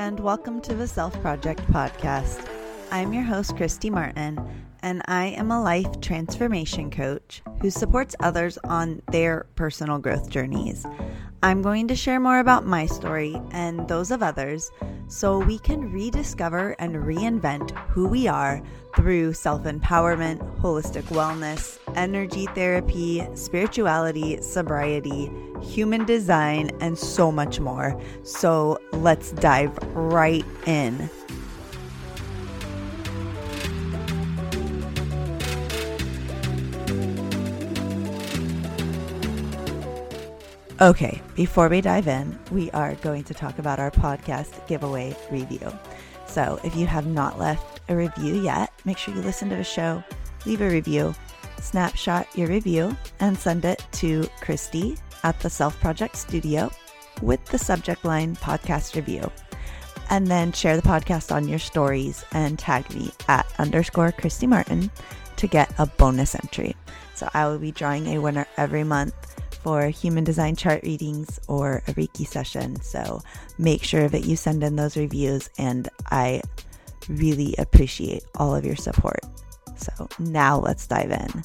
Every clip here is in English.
and welcome to the Self Project Podcast. I'm your host, Kristy Martin, and I am a life transformation coach who supports others on their personal growth journeys. I'm going to share more about my story and those of others so we can rediscover and reinvent who we are through self empowerment, holistic wellness, energy therapy, spirituality, sobriety, human design, and so much more. So let's dive right in. Okay, before we dive in, we are going to talk about our podcast giveaway review. So if you have not left a review yet, make sure you listen to the show, leave a review, snapshot your review, and send it to Kristy at the Self Project Studio with the subject line podcast review. And then share the podcast on your stories and tag me at underscore Kristy Martin to get a bonus entry. So I will be drawing a winner every month for human design chart readings or a Reiki session. So make sure that you send in those reviews, and I really appreciate all of your support. So now let's dive in.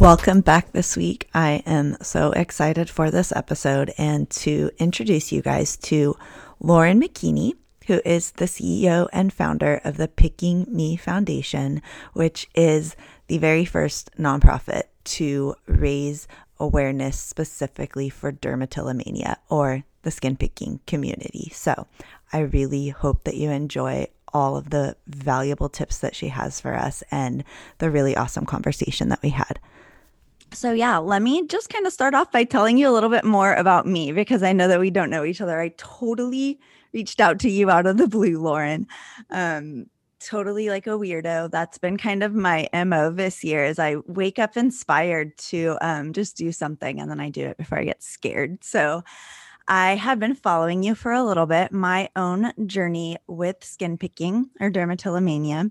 Welcome back this week. I am so excited for this episode and to introduce you guys to Lauren McKeaney who is the CEO and founder of the Picking Me Foundation, which is the very first nonprofit to raise awareness specifically for dermatillomania or the skin picking community. So I really hope that you enjoy all of the valuable tips that she has for us and the really awesome conversation that we had. So, yeah, let me just kind of start off by telling you a little bit more about me because I know that we don't know each other. I totally reached out to you out of the blue, Lauren. Um, totally like a weirdo. That's been kind of my MO this year is I wake up inspired to um, just do something and then I do it before I get scared. So I have been following you for a little bit. My own journey with skin picking or dermatillomania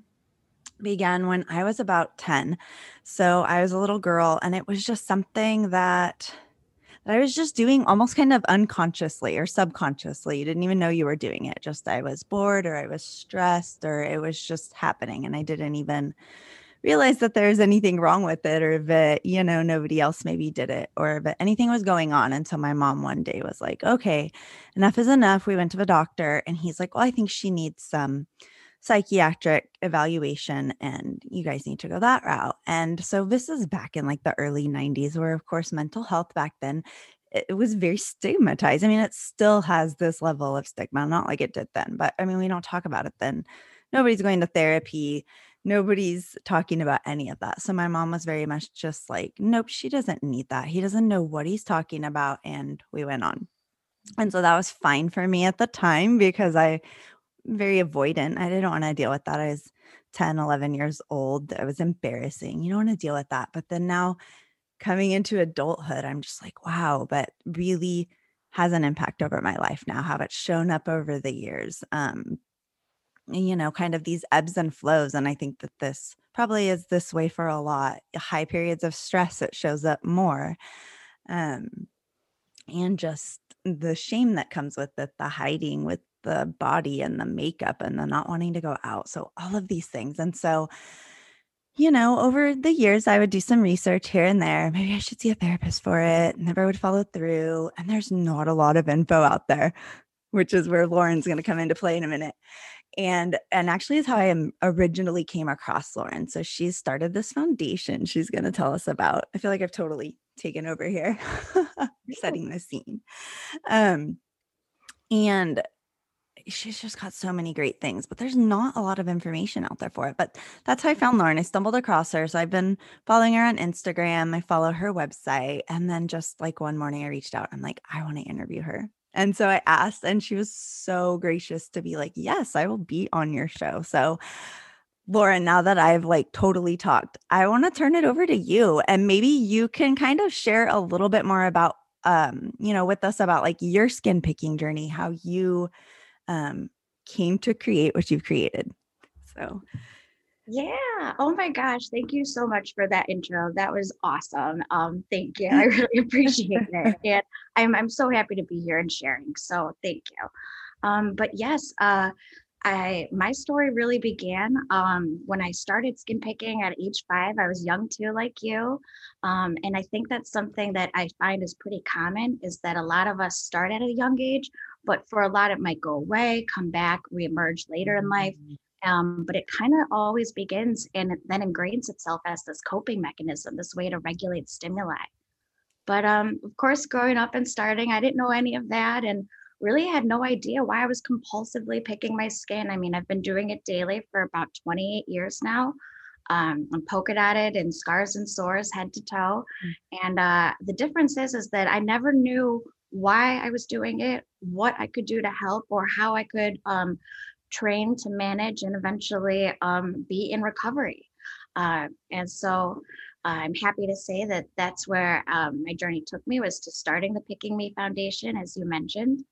began when I was about 10. So I was a little girl and it was just something that that I was just doing almost kind of unconsciously or subconsciously. You didn't even know you were doing it. Just I was bored or I was stressed or it was just happening. And I didn't even realize that there's anything wrong with it or that, you know, nobody else maybe did it or that anything was going on until my mom one day was like, okay, enough is enough. We went to the doctor and he's like, well, I think she needs some psychiatric evaluation and you guys need to go that route. And so this is back in like the early 90s where of course mental health back then it was very stigmatized. I mean, it still has this level of stigma, not like it did then, but I mean, we don't talk about it then. Nobody's going to therapy. Nobody's talking about any of that. So my mom was very much just like, nope, she doesn't need that. He doesn't know what he's talking about. And we went on. And so that was fine for me at the time because I very avoidant. I didn't want to deal with that. I was 10, 11 years old. It was embarrassing. You don't want to deal with that. But then now coming into adulthood, I'm just like, wow, but really has an impact over my life now, how it's shown up over the years. Um, you know, kind of these ebbs and flows. And I think that this probably is this way for a lot. High periods of stress, it shows up more. Um, and just the shame that comes with it, the hiding with the body and the makeup and the not wanting to go out. So, all of these things. And so, you know, over the years, I would do some research here and there. Maybe I should see a therapist for it. Never would follow through. And there's not a lot of info out there, which is where Lauren's going to come into play in a minute. And and actually is how I originally came across Lauren. So she's started this foundation she's going to tell us about. I feel like I've totally taken over here, setting the scene. Um, and she's just got so many great things, but there's not a lot of information out there for it. But that's how I found Lauren. I stumbled across her. So I've been following her on Instagram. I follow her website. And then just like one morning I reached out. I'm like, I want to interview her. And so I asked, and she was so gracious to be like, Yes, I will be on your show. So Lauren, now that I've like totally talked, I want to turn it over to you and maybe you can kind of share a little bit more about um, you know, with us about like your skin picking journey, how you um, came to create what you've created. So, Yeah. Oh my gosh. Thank you so much for that intro. That was awesome. Um, thank you. I really appreciate it. And I'm I'm so happy to be here and sharing. So thank you. Um, but yes, uh, I my story really began um, when I started skin picking at age five. I was young too, like you, um, and I think that's something that I find is pretty common. Is that a lot of us start at a young age, but for a lot it might go away, come back, reemerge later in life. Mm-hmm. Um, but it kind of always begins and then ingrains itself as this coping mechanism, this way to regulate stimuli. But um, of course, growing up and starting, I didn't know any of that and really had no idea why I was compulsively picking my skin. I mean, I've been doing it daily for about 28 years now. Um, I'm polka dotted and scars and sores head to toe. Mm. And uh, the difference is, is that I never knew why I was doing it, what I could do to help, or how I could um, train to manage and eventually um, be in recovery. Uh, and so I'm happy to say that that's where um, my journey took me was to starting the Picking Me Foundation, as you mentioned.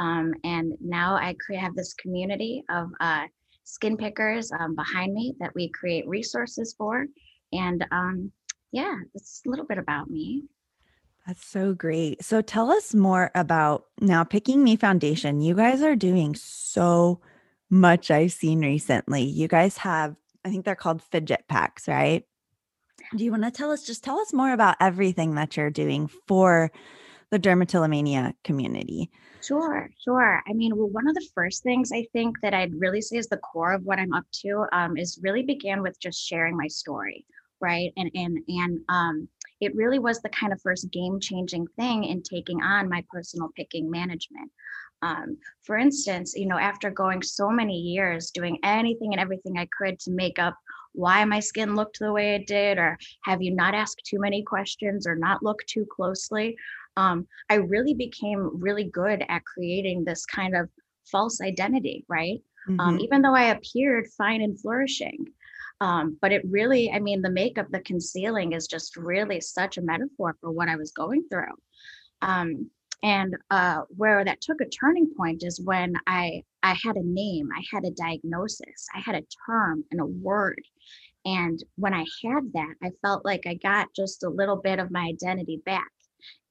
Um, and now I have this community of uh, skin pickers um, behind me that we create resources for. And um, yeah, that's a little bit about me. That's so great. So tell us more about now Picking Me Foundation. You guys are doing so much I've seen recently. You guys have, I think they're called fidget packs, right? Do you want to tell us, just tell us more about everything that you're doing for the dermatillomania community? Sure, sure. I mean, well, one of the first things I think that I'd really say is the core of what I'm up to um, is really began with just sharing my story, right? And and and um, it really was the kind of first game changing thing in taking on my personal picking management. Um, for instance, you know, after going so many years doing anything and everything I could to make up why my skin looked the way it did, or have you not asked too many questions or not look too closely, um, I really became really good at creating this kind of false identity, right? Um, mm-hmm. Um, even though I appeared fine and flourishing. Um, but it really, I mean, the makeup, the concealing is just really such a metaphor for what I was going through. Um, and uh, where that took a turning point is when I I had a name, I had a diagnosis, I had a term and a word. And when I had that, I felt like I got just a little bit of my identity back.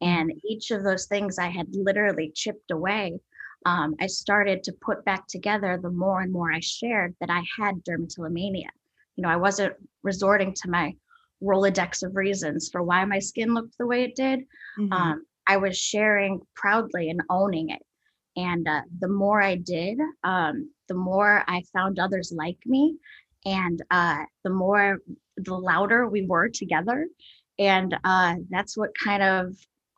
And mm-hmm. each of those things I had literally chipped away, um, I started to put back together the more and more I shared that I had dermatillomania. You know, I wasn't resorting to my Rolodex of reasons for why my skin looked the way it did. Mm-hmm. Um, I was sharing proudly and owning it. And uh, the more I did, um, the more I found others like me. And uh, the more, the louder we were together. And uh, that's what kind of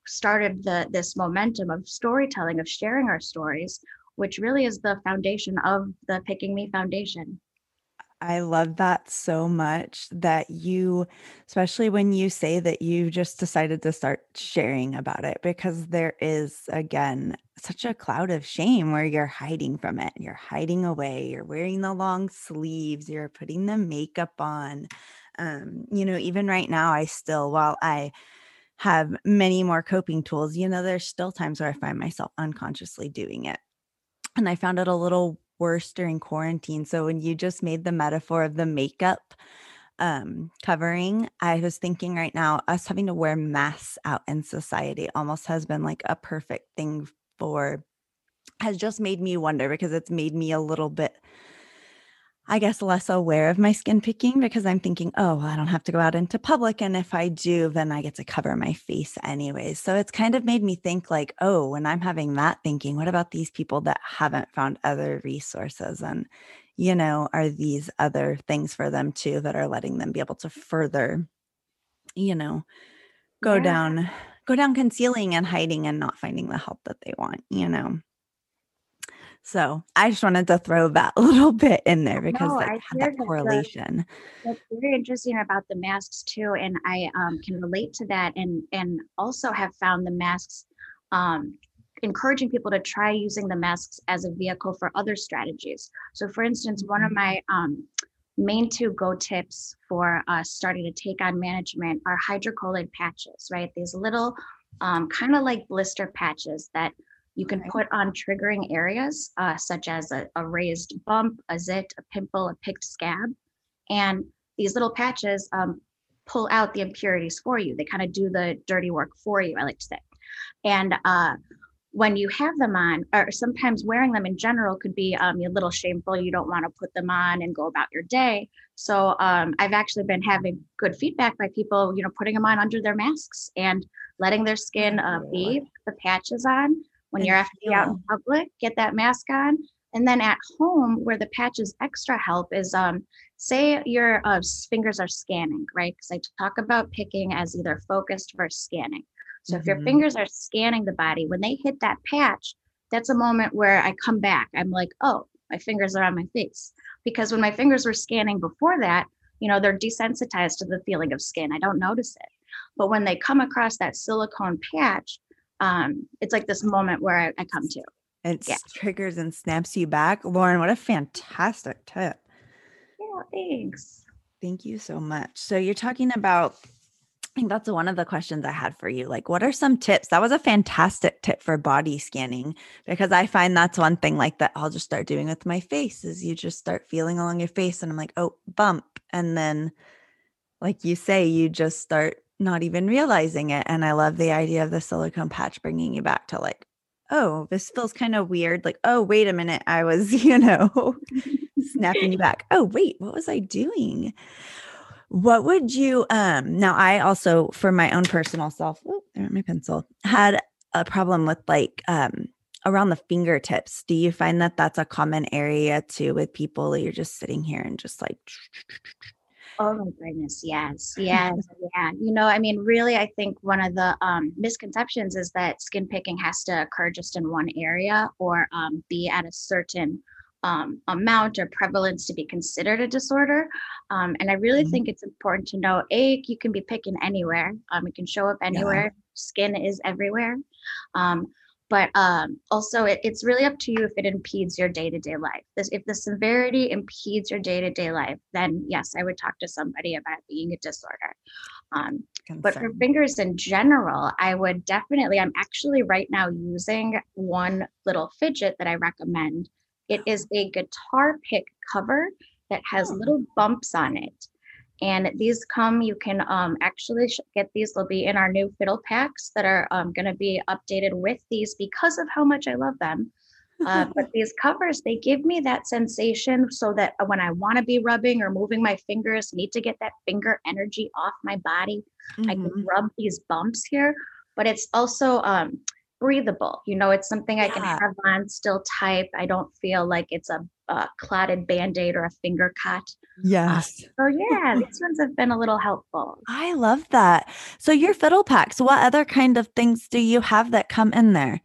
started the this momentum of storytelling, of sharing our stories, which really is the foundation of the Picking Me Foundation. I love that so much that you, especially when you say that you just decided to start sharing about it, because there is, again, such a cloud of shame where you're hiding from it. You're hiding away. You're wearing the long sleeves. You're putting the makeup on. Um, you know, even right now, I still, while I, have many more coping tools, you know, there's still times where I find myself unconsciously doing it. And I found it a little worse during quarantine. So when you just made the metaphor of the makeup um, covering, I was thinking right now, us having to wear masks out in society almost has been like a perfect thing for, has just made me wonder because it's made me a little bit I guess, less aware of my skin picking because I'm thinking, oh, well, I don't have to go out into public. And if I do, then I get to cover my face anyways. So it's kind of made me think, like, oh, when I'm having that thinking, what about these people that haven't found other resources? And, you know, are these other things for them too that are letting them be able to further, you know, go yeah. down, go down concealing and hiding and not finding the help that they want, you know? So I just wanted to throw that little bit in there because no, like, that correlation. That's very interesting about the masks too, and I um, can relate to that, and and also have found the masks um, encouraging people to try using the masks as a vehicle for other strategies. So, for instance, one of mm-hmm. my um, main two go tips for uh, starting to take on management are hydrocolloid patches, right? These little um, kind of like blister patches that you can put on triggering areas uh, such as a, a, raised bump, a zit, a pimple, a picked scab. And these little patches um, pull out the impurities for you. They kind of do the dirty work for you, I like to say. And uh, when you have them on, or sometimes wearing them in general could be um, a little shameful. You don't want to put them on and go about your day. So um, I've actually been having good feedback by people, you know, putting them on under their masks and letting their skin uh, be the patches on when you're actually out in public. Get that mask on, and then at home, where the patches extra help is, um, say your uh, fingers are scanning, right? Because I talk about picking as either focused versus scanning. So mm-hmm. if your mm-hmm. fingers are scanning the body, when they hit that patch, that's a moment where I come back. I'm like, oh, my fingers are on my face. Because when my fingers were scanning before that, you know, they're desensitized to the feeling of skin. I don't notice it. But when they come across that silicone patch, um, it's like this moment where I, I come to. It yeah. triggers and snaps you back. Lauren, what a fantastic tip. Yeah, thanks. Thank you so much. So you're talking about I think that's one of the questions I had for you. Like, what are some tips? That was a fantastic tip for body scanning because I find that's one thing like that I'll just start doing with my face is you just start feeling along your face and I'm like, oh, bump. And then, like you say, you just start not even realizing it. And I love the idea of the silicone patch bringing you back to like, oh, this feels kind of weird. Like, oh, wait a minute. I was, you know, snapping you back. Oh, wait, what was I doing? What would you um now I also for my own personal self, oh, there my pencil, had a problem with like um around the fingertips. Do you find that that's a common area too with people that you're just sitting here and just like Oh my goodness, yes, yes, yeah. You know, I mean, really, I think one of the um, misconceptions is that skin picking has to occur just in one area or um, be at a certain um, amount or prevalence to be considered a disorder. Um, and I really mm-hmm. think it's important to know a you can be picking anywhere. Um, it can show up anywhere. Yeah. Skin is everywhere. But um, also, it, it's really up to you if it impedes your day to day life. This, if the severity impedes your day to day life, then yes, I would talk to somebody about being a disorder. Um, but for fingers in general, I would definitely, I'm actually right now using one little fidget that I recommend it is a guitar pick cover that has oh. little bumps on it. And these come, you can um, actually get these. They'll be in our new fiddle packs that are um, going to be updated with these because of how much I love them. Uh, but these covers, they give me that sensation so that when I want to be rubbing or moving my fingers, need to get that finger energy off my body, mm-hmm. I can mm-hmm. rub these bumps here. But it's also, um, breathable. You know, it's something I can have on, still type. I don't feel like it's a, a clotted band aid or a finger cut. Yes. So, yeah, these ones have been a little helpful. I love that. So, your fiddle packs, what other kind of things do you have that come in there?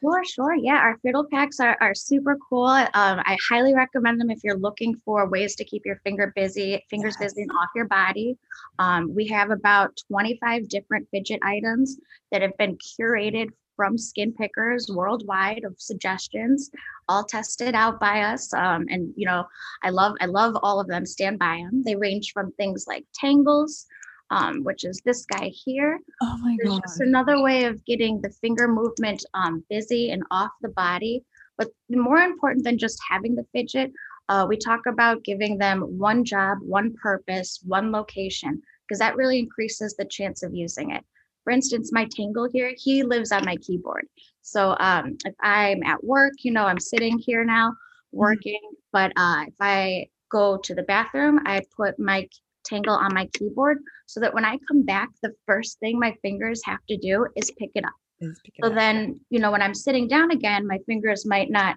Sure, sure. Yeah, our fiddle packs are, are super cool. Um, I highly recommend them if you're looking for ways to keep your finger busy, fingers yes. busy and off your body. Um, we have about 25 different fidget items that have been curated from skin pickers worldwide of suggestions all tested out by us um, and you know i love i love all of them stand by them they range from things like tangles um, which is this guy here. Oh my god just another way of getting the finger movement um, busy and off the body but more important than just having the fidget uh, we talk about giving them one job one purpose one location because that really increases the chance of using it for instance, my Tangle here, he lives on my keyboard. So um, if I'm at work, you know, I'm sitting here now mm-hmm. working, but uh, if I go to the bathroom, I put my Tangle on my keyboard so that when I come back, the first thing my fingers have to do is pick it up. Pick it so up. then, you know, when I'm sitting down again, my fingers might not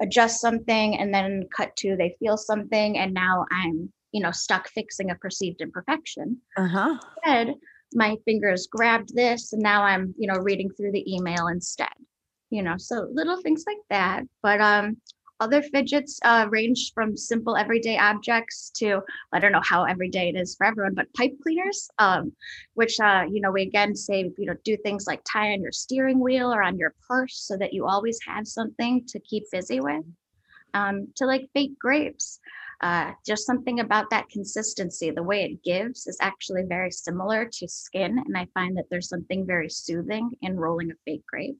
adjust something and then cut to they feel something and now I'm, you know, stuck fixing a perceived imperfection. Uh-huh. Instead, my fingers grabbed this and now i'm you know reading through the email instead you know so little things like that. But um other fidgets uh, range from simple everyday objects to i don't know how everyday it is for everyone but pipe cleaners um, which uh, you know we again say you know do things like tie on your steering wheel or on your purse so that you always have something to keep busy with um, to like fake grapes uh, just something about that consistency, the way it gives is actually very similar to skin. And I find that there's something very soothing in rolling a fake grape.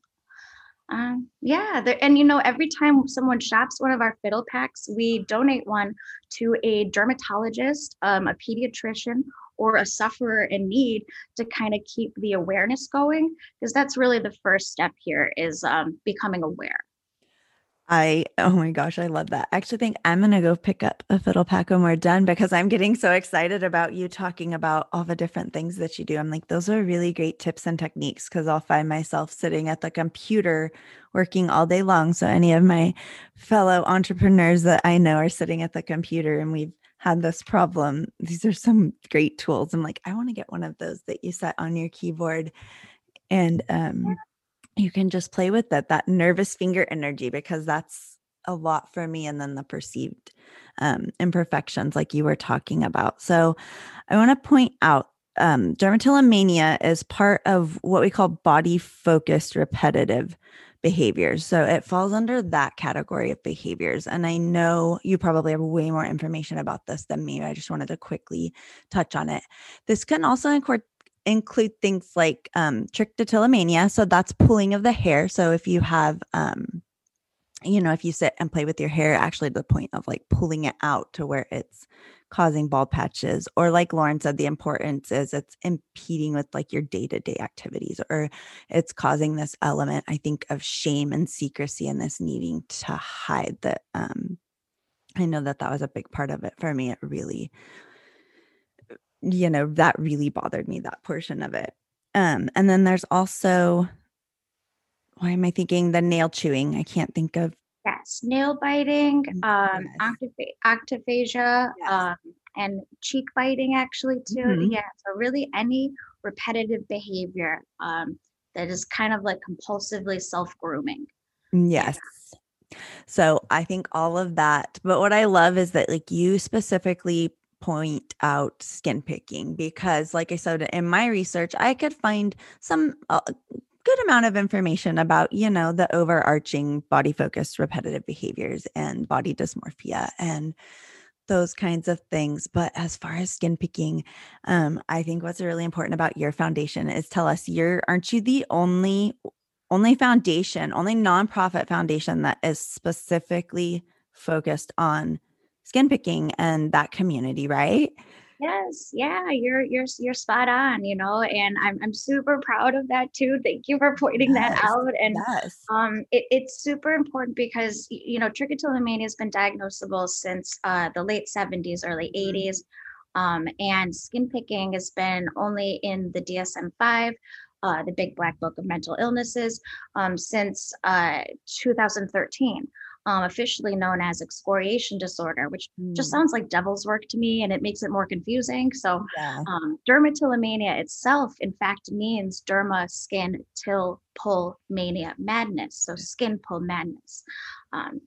Um, yeah, there, and you know, every time someone shops one of our fiddle packs, we donate one to a dermatologist, um, a pediatrician, or a sufferer in need to kind of keep the awareness going, because that's really the first step here is um, becoming aware. I oh my gosh, I love that. I actually think I'm gonna go pick up a fiddle pack when we're done because I'm getting so excited about you talking about all the different things that you do. I'm like, those are really great tips and techniques because I'll find myself sitting at the computer working all day long. So any of my fellow entrepreneurs that I know are sitting at the computer and we've had this problem. These are some great tools. I'm like, I want to get one of those that you set on your keyboard. And um you can just play with that that nervous finger energy because that's a lot for me and then the perceived um, imperfections like you were talking about. So i want to point out um, dermatillomania is part of what we call body focused repetitive behaviors so it falls under that category of behaviors and i know you probably have way more information about this than me i just wanted to quickly touch on it. This can also include include things like um, trichotillomania. So that's pulling of the hair. So if you have, um, you know, if you sit and play with your hair, actually to the point of like pulling it out to where it's causing bald patches, or like Lauren said, the importance is it's impeding with like your day to day activities, or it's causing this element, I think, of shame and secrecy and this needing to hide that. Um, I know that that was a big part of it for me. It really you know, that really bothered me, that portion of it. Um, and then there's also, why am I thinking the nail chewing? I can't think of. Yes, nail biting, mm, um, yes. octophagia, yes. um, and cheek biting, actually, too. Mm-hmm. Yeah, so really any repetitive behavior um, that is kind of like compulsively self grooming. Yes. So I think all of that. But what I love is that, like, you specifically point out skin picking because like i said in my research i could find some uh, good amount of information about you know the overarching body focused repetitive behaviors and body dysmorphia and those kinds of things. But as far as skin picking um, i think what's really important about your foundation is tell us you're aren't you the only only foundation only nonprofit foundation that is specifically focused on skin picking and that community, right? Yes, yeah, you're you're you're spot on, you know, and I'm I'm super proud of that too. Thank you for pointing yes, that out. And yes. um, it, it's super important because you know trichotillomania has been diagnosable since uh, the late 70s, early 80s, mm-hmm. um, and skin picking has been only in the DSM-5. Uh, the Big Black Book of Mental Illnesses um, since uh, 2013 um, officially known as excoriation disorder, which mm. just sounds like devil's work to me and it makes it more confusing. So, yeah. um, dermatillomania itself, in fact, means derma, skin, till, pull, mania, madness. So, skin pull madness. Um,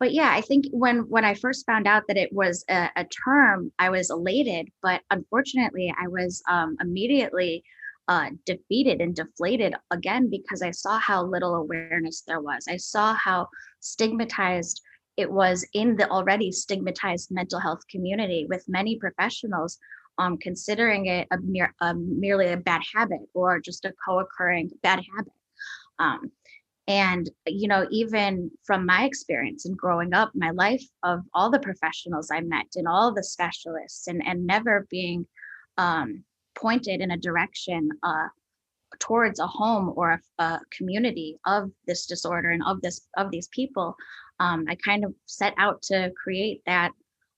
but yeah, I think when when I first found out that it was a, a term, I was elated. But unfortunately, I was um, immediately uh, defeated and deflated again because I saw how little awareness there was. I saw how stigmatized it was in the already stigmatized mental health community, with many professionals um, considering it a mere, a, merely a bad habit or just a co occurring bad habit. Um, and, you know, even from my experience in growing up, my life of all the professionals I met and all the specialists, and, and never being um, pointed in a direction uh, towards a home or a, a, community of this disorder and of this of these people um, i kind of set out to create that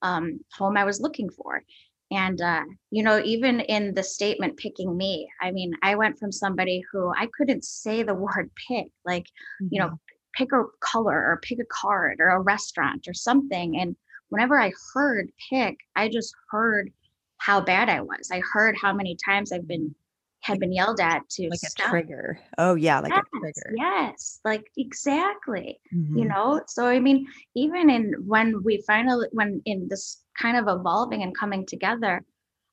um, home i was looking for and uh, you know even in the statement picking me i mean i went from somebody who i couldn't say the word pick like mm-hmm. you know mm-hmm. pick a color or pick a card or a restaurant or something and whenever i heard pick i just heard how bad I was. I heard how many times I've been had been yelled at to like stop. a trigger. Oh yeah, like yes, a trigger. Yes, like exactly. Mm-hmm. You know, so I mean, even in when we finally when in this kind of evolving and coming together,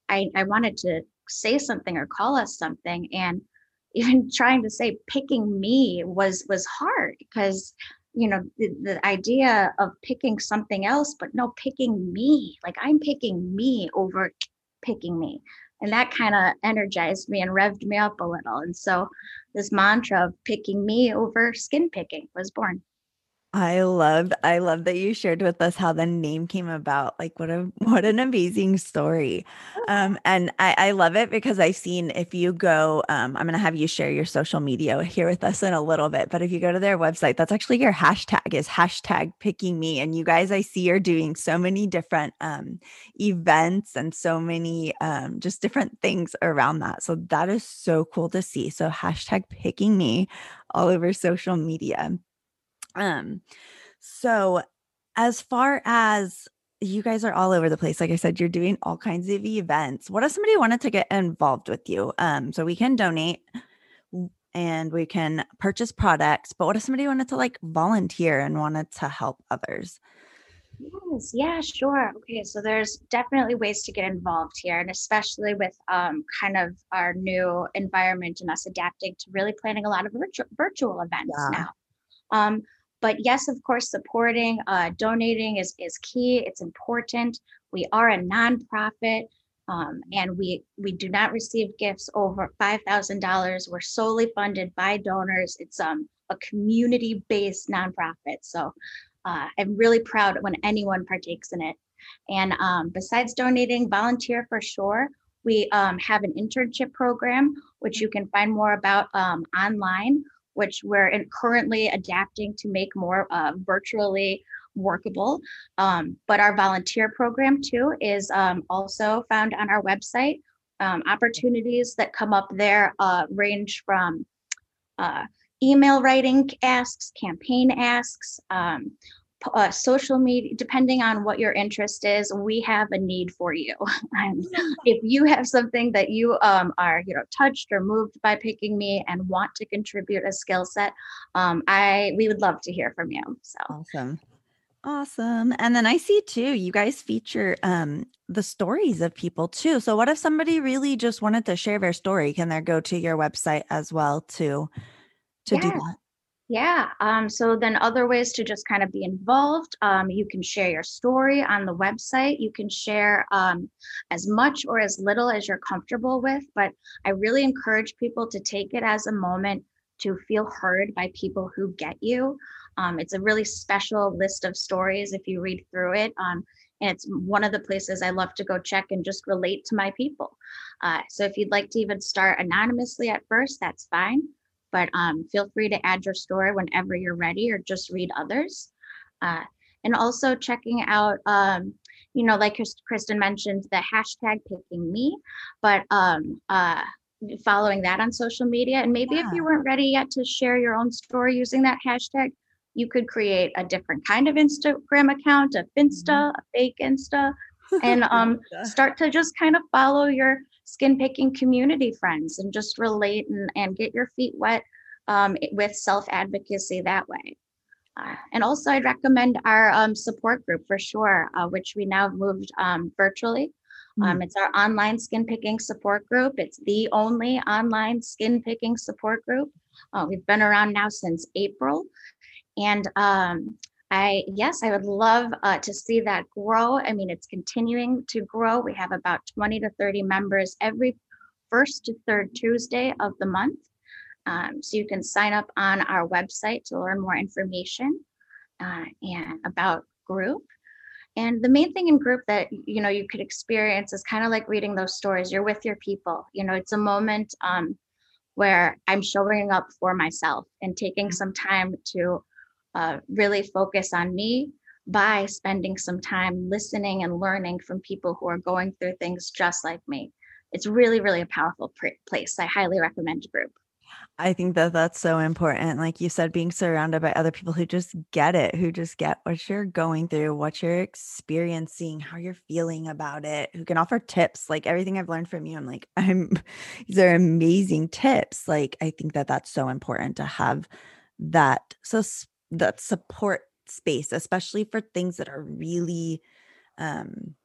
I I wanted to say something or call us something and even trying to say picking me was was hard because you know the, the idea of picking something else but no picking me like i'm picking me over picking me. And that mm-hmm. kind of energized me and revved me up a little. And so this mantra of picking me over skin picking was born. I love I love that you shared with us how the name came about. Like what a what an amazing story. Um and I, I love it because I've seen if you go, um, I'm gonna have you share your social media here with us in a little bit. But if you go to their website, that's actually your hashtag is hashtag picking me. And you guys I see are doing so many different um events and so many um just different things around that. So that is so cool to see. So hashtag picking me all over social media. Um, so as far as you guys are all over the place, like I said, you're doing all kinds of events. What if somebody wanted to get involved with you? Um, so we can donate and we can purchase products, but what if somebody wanted to like volunteer and wanted to help others? Yes, yeah, sure. Okay, so there's definitely ways to get involved here, and especially with um, kind of our new environment and us adapting to really planning a lot of virtual virtual events yeah. now. Um, but yes, of course, supporting, uh, donating is, is key. It's important. We are a nonprofit. Um, and we we do not receive gifts over five thousand dollars. We're solely funded by donors. It's um, a community-based nonprofit, so uh, I'm really proud when anyone partakes in it. And um, besides donating, volunteer for sure. We um, have an internship program, which you can find more about um, online which we're in, currently adapting to make more uh, virtually workable. Um, but our volunteer program too is um, also found on our website. Um, opportunities that come up there uh, range from uh, email writing asks, campaign asks, um, uh, social media, depending on what your interest is, we have a need for you. if you have something that you um, are, you know, touched or moved by picking me and want to contribute a skill set, um, I we would love to hear from you. So awesome. Awesome. And then I see too, you guys feature um the stories of people too. So what if somebody really just wanted to share their story? Can they go to your website as well to to yeah. do that? Yeah. Um, so then other ways to just kind of be involved. Um, you can share your story on the website. You can share um, as much or as little as you're comfortable with. But I really encourage people to take it as a moment to feel heard by people who get you. Um, it's a really special list of stories if you read through it. Um, and it's one of the places I love to go check and just relate to my people. Uh, so if you'd like to even start anonymously at first, that's fine but um, feel free to add your story whenever you're ready or just read others. Uh, and also checking out, um, you know, like Kristen mentioned, the hashtag picking me, but um, uh, following that on social media. And maybe yeah. if you weren't ready yet to share your own story using that hashtag, you could create a different kind of Instagram account, a Finsta, mm-hmm. a fake Insta, and um, start to just kind of follow your skin picking community friends and just relate and, and get your feet wet um, with self advocacy that way. Uh, and also, I'd recommend our um, support group for sure, uh, which we now moved um, virtually. Mm. it's our online skin picking support group. It's the only online skin picking support group. Uh, we've been around now since April. And um, I yes, I would love uh, to see that grow. I mean, it's continuing to grow. We have about 20 to 30 members every first to third Tuesday of the month. Um, so you can sign up on our website to learn more information uh, and about group. And the main thing in group that you know you could experience is kind of like reading those stories. You're with your people. You know, it's a moment um, where I'm showing up for myself and taking mm-hmm. some time to uh, really focus on me by spending some time listening and learning from people who are going through things just like me. It's really, really a powerful pr- place. I highly recommend a group. I think that that's so important. Like you said, being surrounded by other people who just get it, who just get what you're going through, what you're experiencing, how you're feeling about it, who can offer tips. Like everything I've learned from you, I'm like, I'm, these are amazing tips. Like, I think that that's so important to have that. So, that support space, especially for things that are really, um,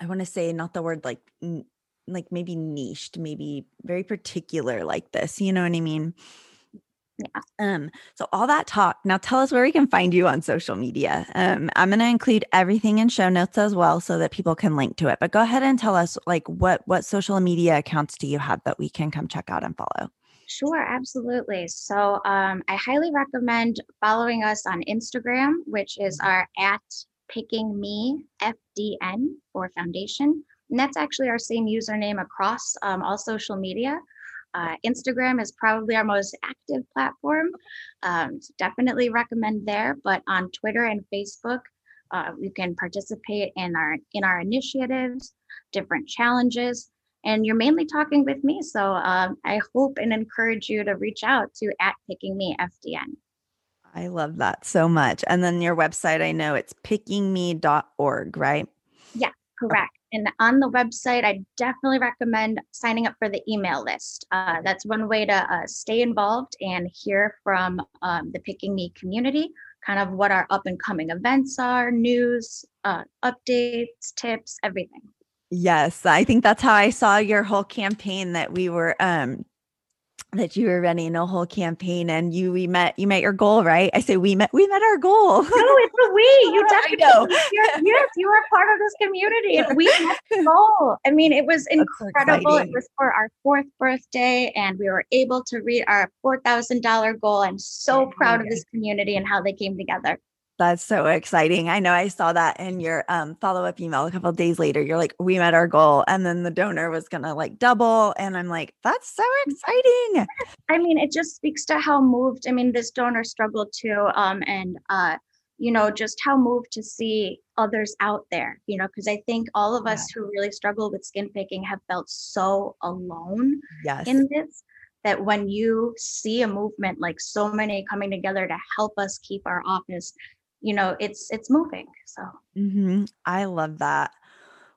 I want to say not the word like n- like maybe niched, maybe very particular like this. You know what I mean? Yeah. Um, so all that talk. Now tell us where we can find you on social media. Um, I'm gonna include everything in show notes as well so that people can link to it. But go ahead and tell us like what what social media accounts do you have that we can come check out and follow? Sure, absolutely. So um, I highly recommend following us on Instagram, which is mm-hmm. our at picking me FDN or foundation. And that's actually our same username across um, all social media. Uh, Instagram is probably our most active platform. Um, so definitely recommend there. But on Twitter and Facebook, uh, you can participate in our in our initiatives, different challenges, and you're mainly talking with me. So um, I hope and encourage you to reach out to at Picking Me FDN. I love that so much. And then your website, I know it's pickingme.org, right? Yeah, correct. And on the website, I definitely recommend signing up for the email list. Uh, that's one way to uh, stay involved and hear from um, the Picking Me community, kind of what our up and coming events are, news, uh, updates, tips, everything. Yes, I think that's how I saw your whole campaign that we were um that you were running a whole campaign and you we met you met your goal right? I say we met we met our goal. No it's a we. You definitely yes you were part of this community and we met the goal. I mean it was incredible. It was for our fourth birthday and we were able to reach our $4000 goal. I'm so proud of this community and how they came together that's so exciting. I know I saw that in your um, follow up email a couple days later. You're like, we met our goal. And then the donor was going to like double. And I'm like, that's so mm. exciting. I mean, it just speaks to how moved, I mean, this donor struggled too. Um, and, uh, you know, just how moved to see others out there, you know, because I think all of us yeah. who really struggle with skin picking have felt so alone yes. in this that when you see a movement like so many coming together to help us keep our office you know it's it's moving so. Mm-hmm. i love that.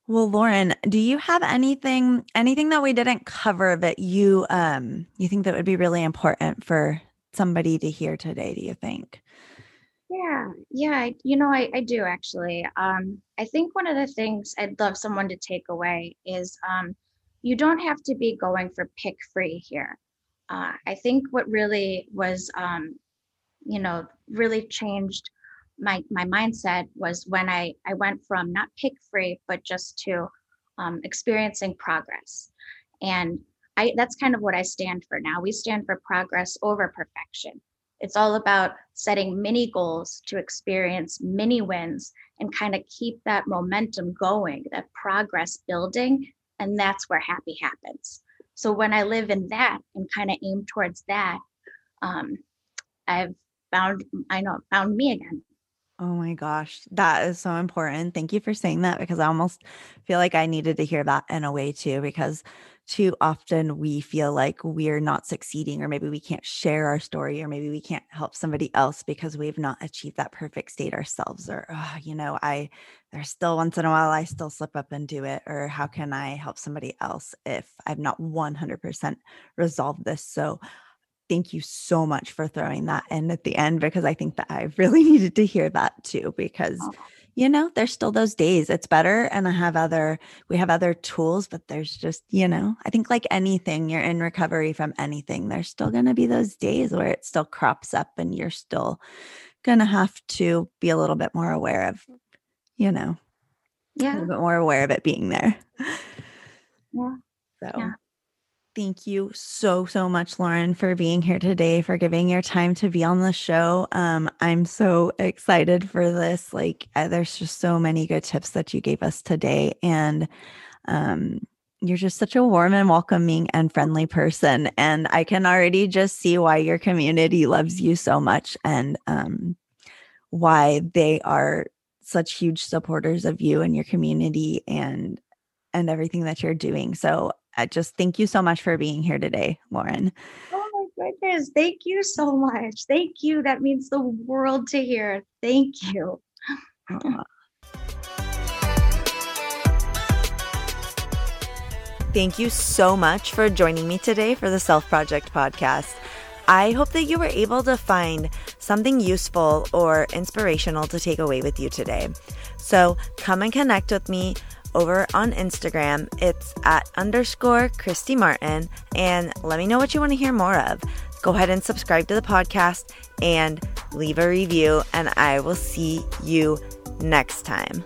Well lauren do you have anything anything that we didn't cover that you um you think that would be really important for somebody to hear today do you think? Yeah yeah you know I, I do actually. Um i think one of the things i'd love someone to take away is um you don't have to be going for pick free here. Uh, i think what really was um you know really changed my my mindset was when I I went from not pick free but just to um, experiencing progress, and I that's kind of what I stand for now. We stand for progress over perfection. It's all about setting mini goals to experience mini wins and kind of keep that momentum going, that progress building, and that's where happy happens. So when I live in that and kind of aim towards that, um, I've found I know found me again Oh my gosh, that is so important. Thank you for saying that because I almost feel like I needed to hear that in a way too, because too often we feel like we're not succeeding, or maybe we can't share our story, or maybe we can't help somebody else because we've not achieved that perfect state ourselves. Or, oh, you know, I, there's still once in a while I still slip up and do it. Or how can I help somebody else if I've not 100% resolved this? So thank you so much for throwing that in at the end because I think that I really needed to hear that too because oh. you know there's still those days it's better and I have other we have other tools but there's just you know I think like anything you're in recovery from anything there's still going to be those days where it still crops up and you're still going to have to be a little bit more aware of you know yeah a little bit more aware of it being there yeah so yeah. Thank you so, so much, Lauren, for being here today, for giving your time to be on the show. Um, I'm so excited for this. Like, uh, there's just so many good tips that you gave us today. And um, you're just such a warm and welcoming and friendly person. And I can already just see why your community loves you so much and um, why they are such huge supporters of you and your community and and everything that you're doing. So I just thank you so much for being here today, Lauren. Oh my goodness. Thank you so much. Thank you. That means the world to hear. Thank you. Thank you so much for joining me today for the Self Project podcast. I hope that you were able to find something useful or inspirational to take away with you today. So come and connect with me over on Instagram. It's at underscore Kristy Martin. And let me know what you want to hear more of. Go ahead and subscribe to the podcast and leave a review. And I will see you next time.